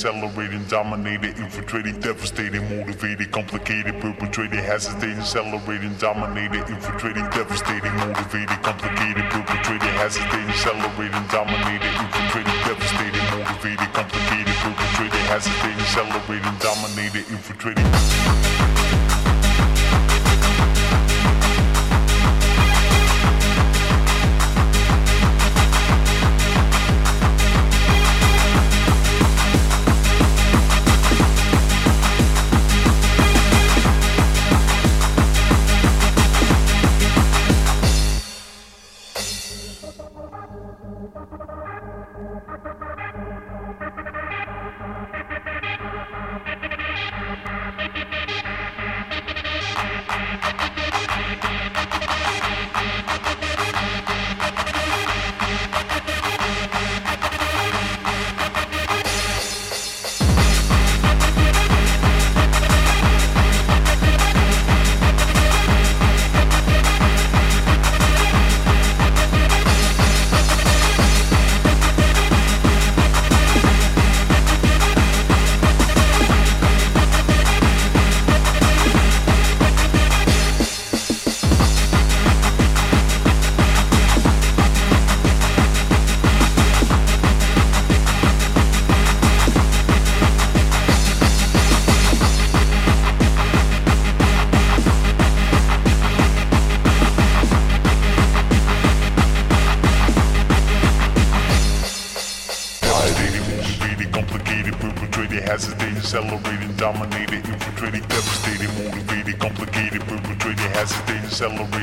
accelerating, dominated, infiltrating, devastating, motivated, complicated, perpetrated, hesitating, accelerating, dominated, infiltrating, devastating, motivated, complicated, perpetrated, hesitating, accelerating, dominated, devastating, motivated, complicated, perpetrated, hesitating, accelerating, dominated, infiltrating. Everybody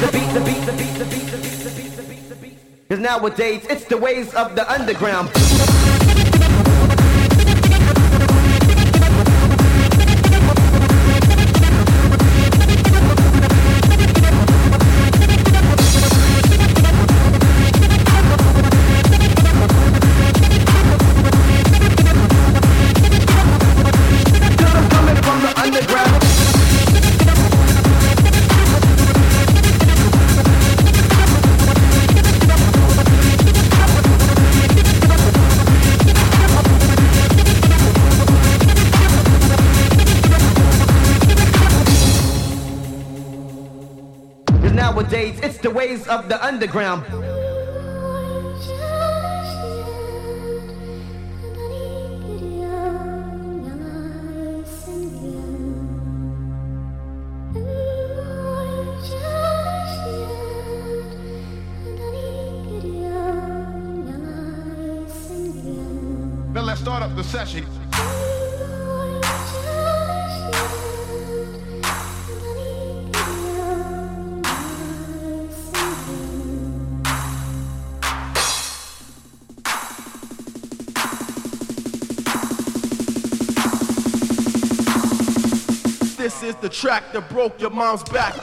the beat, the beat, the beat, the beat, the beat, the beat, the beat, the beat. Cause nowadays it's the ways of the underground. Of the underground. Now let's start up the session. The track that broke your mom's back.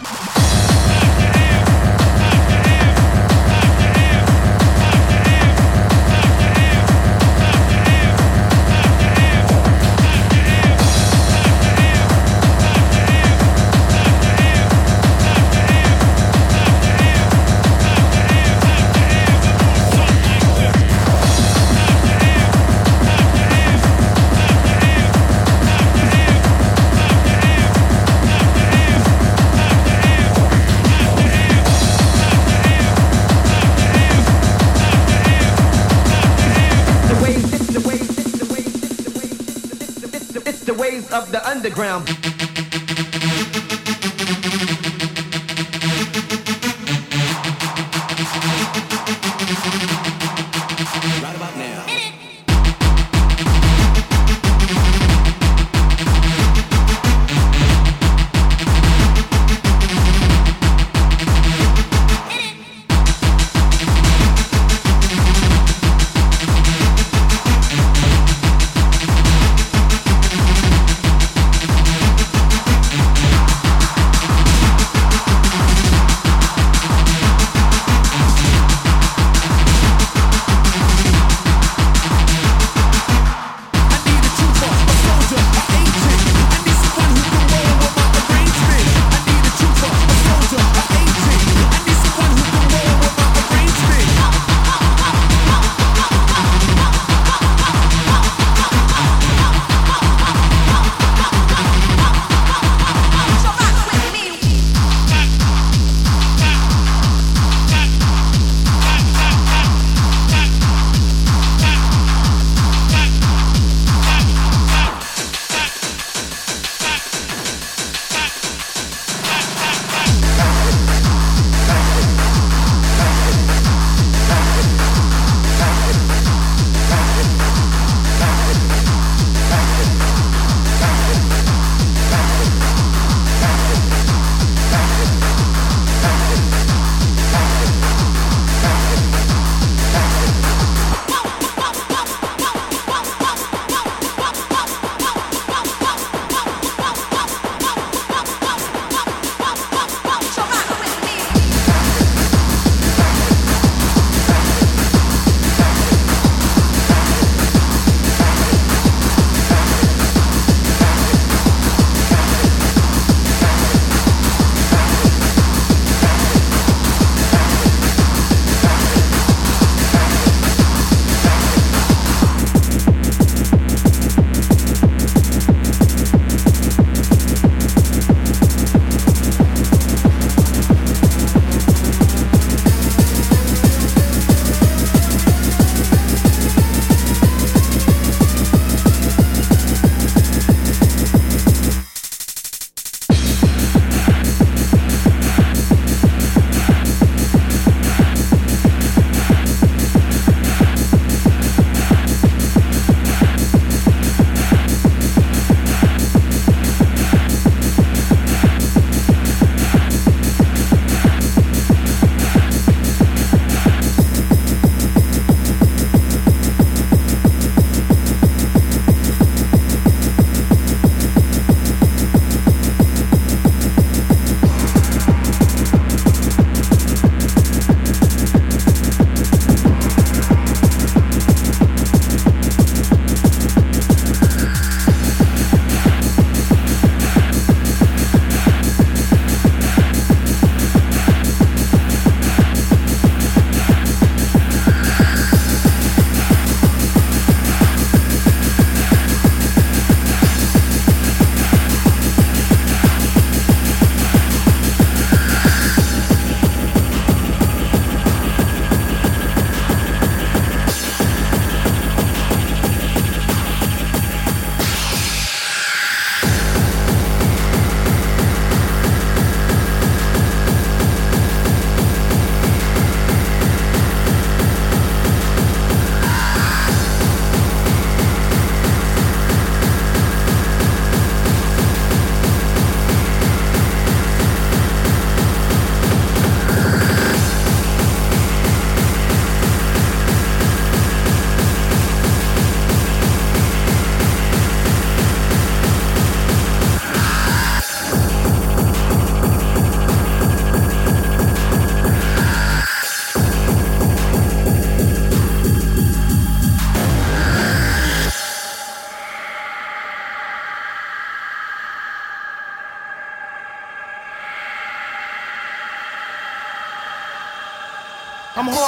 Of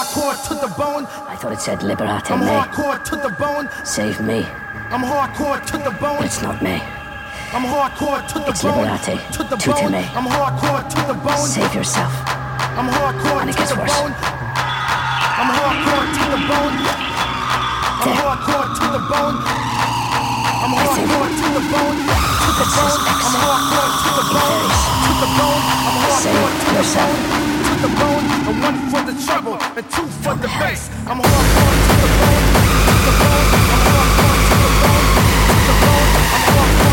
hardcore to the bone. I thought it said liberate I'm me. hardcore to the bone. Save me. I'm hardcore to the bone. It's not me. I'm hardcore to the It's bone. liberate. To the Tutte bone. me. I'm hardcore to the bone. Save yourself. I'm hardcore And it to gets the worse. bone. I'm hardcore to the bone. I'm There. hardcore to the bone. I'm hardcore to the bone. To the bone. I'm hardcore to the bone. To the bone. I'm hardcore to the bone. To the bone. And one for the trouble and two for the bass. I'm hardcore to the bone. To the bone. I'm hardcore to the bone. To the bone. I'm hardcore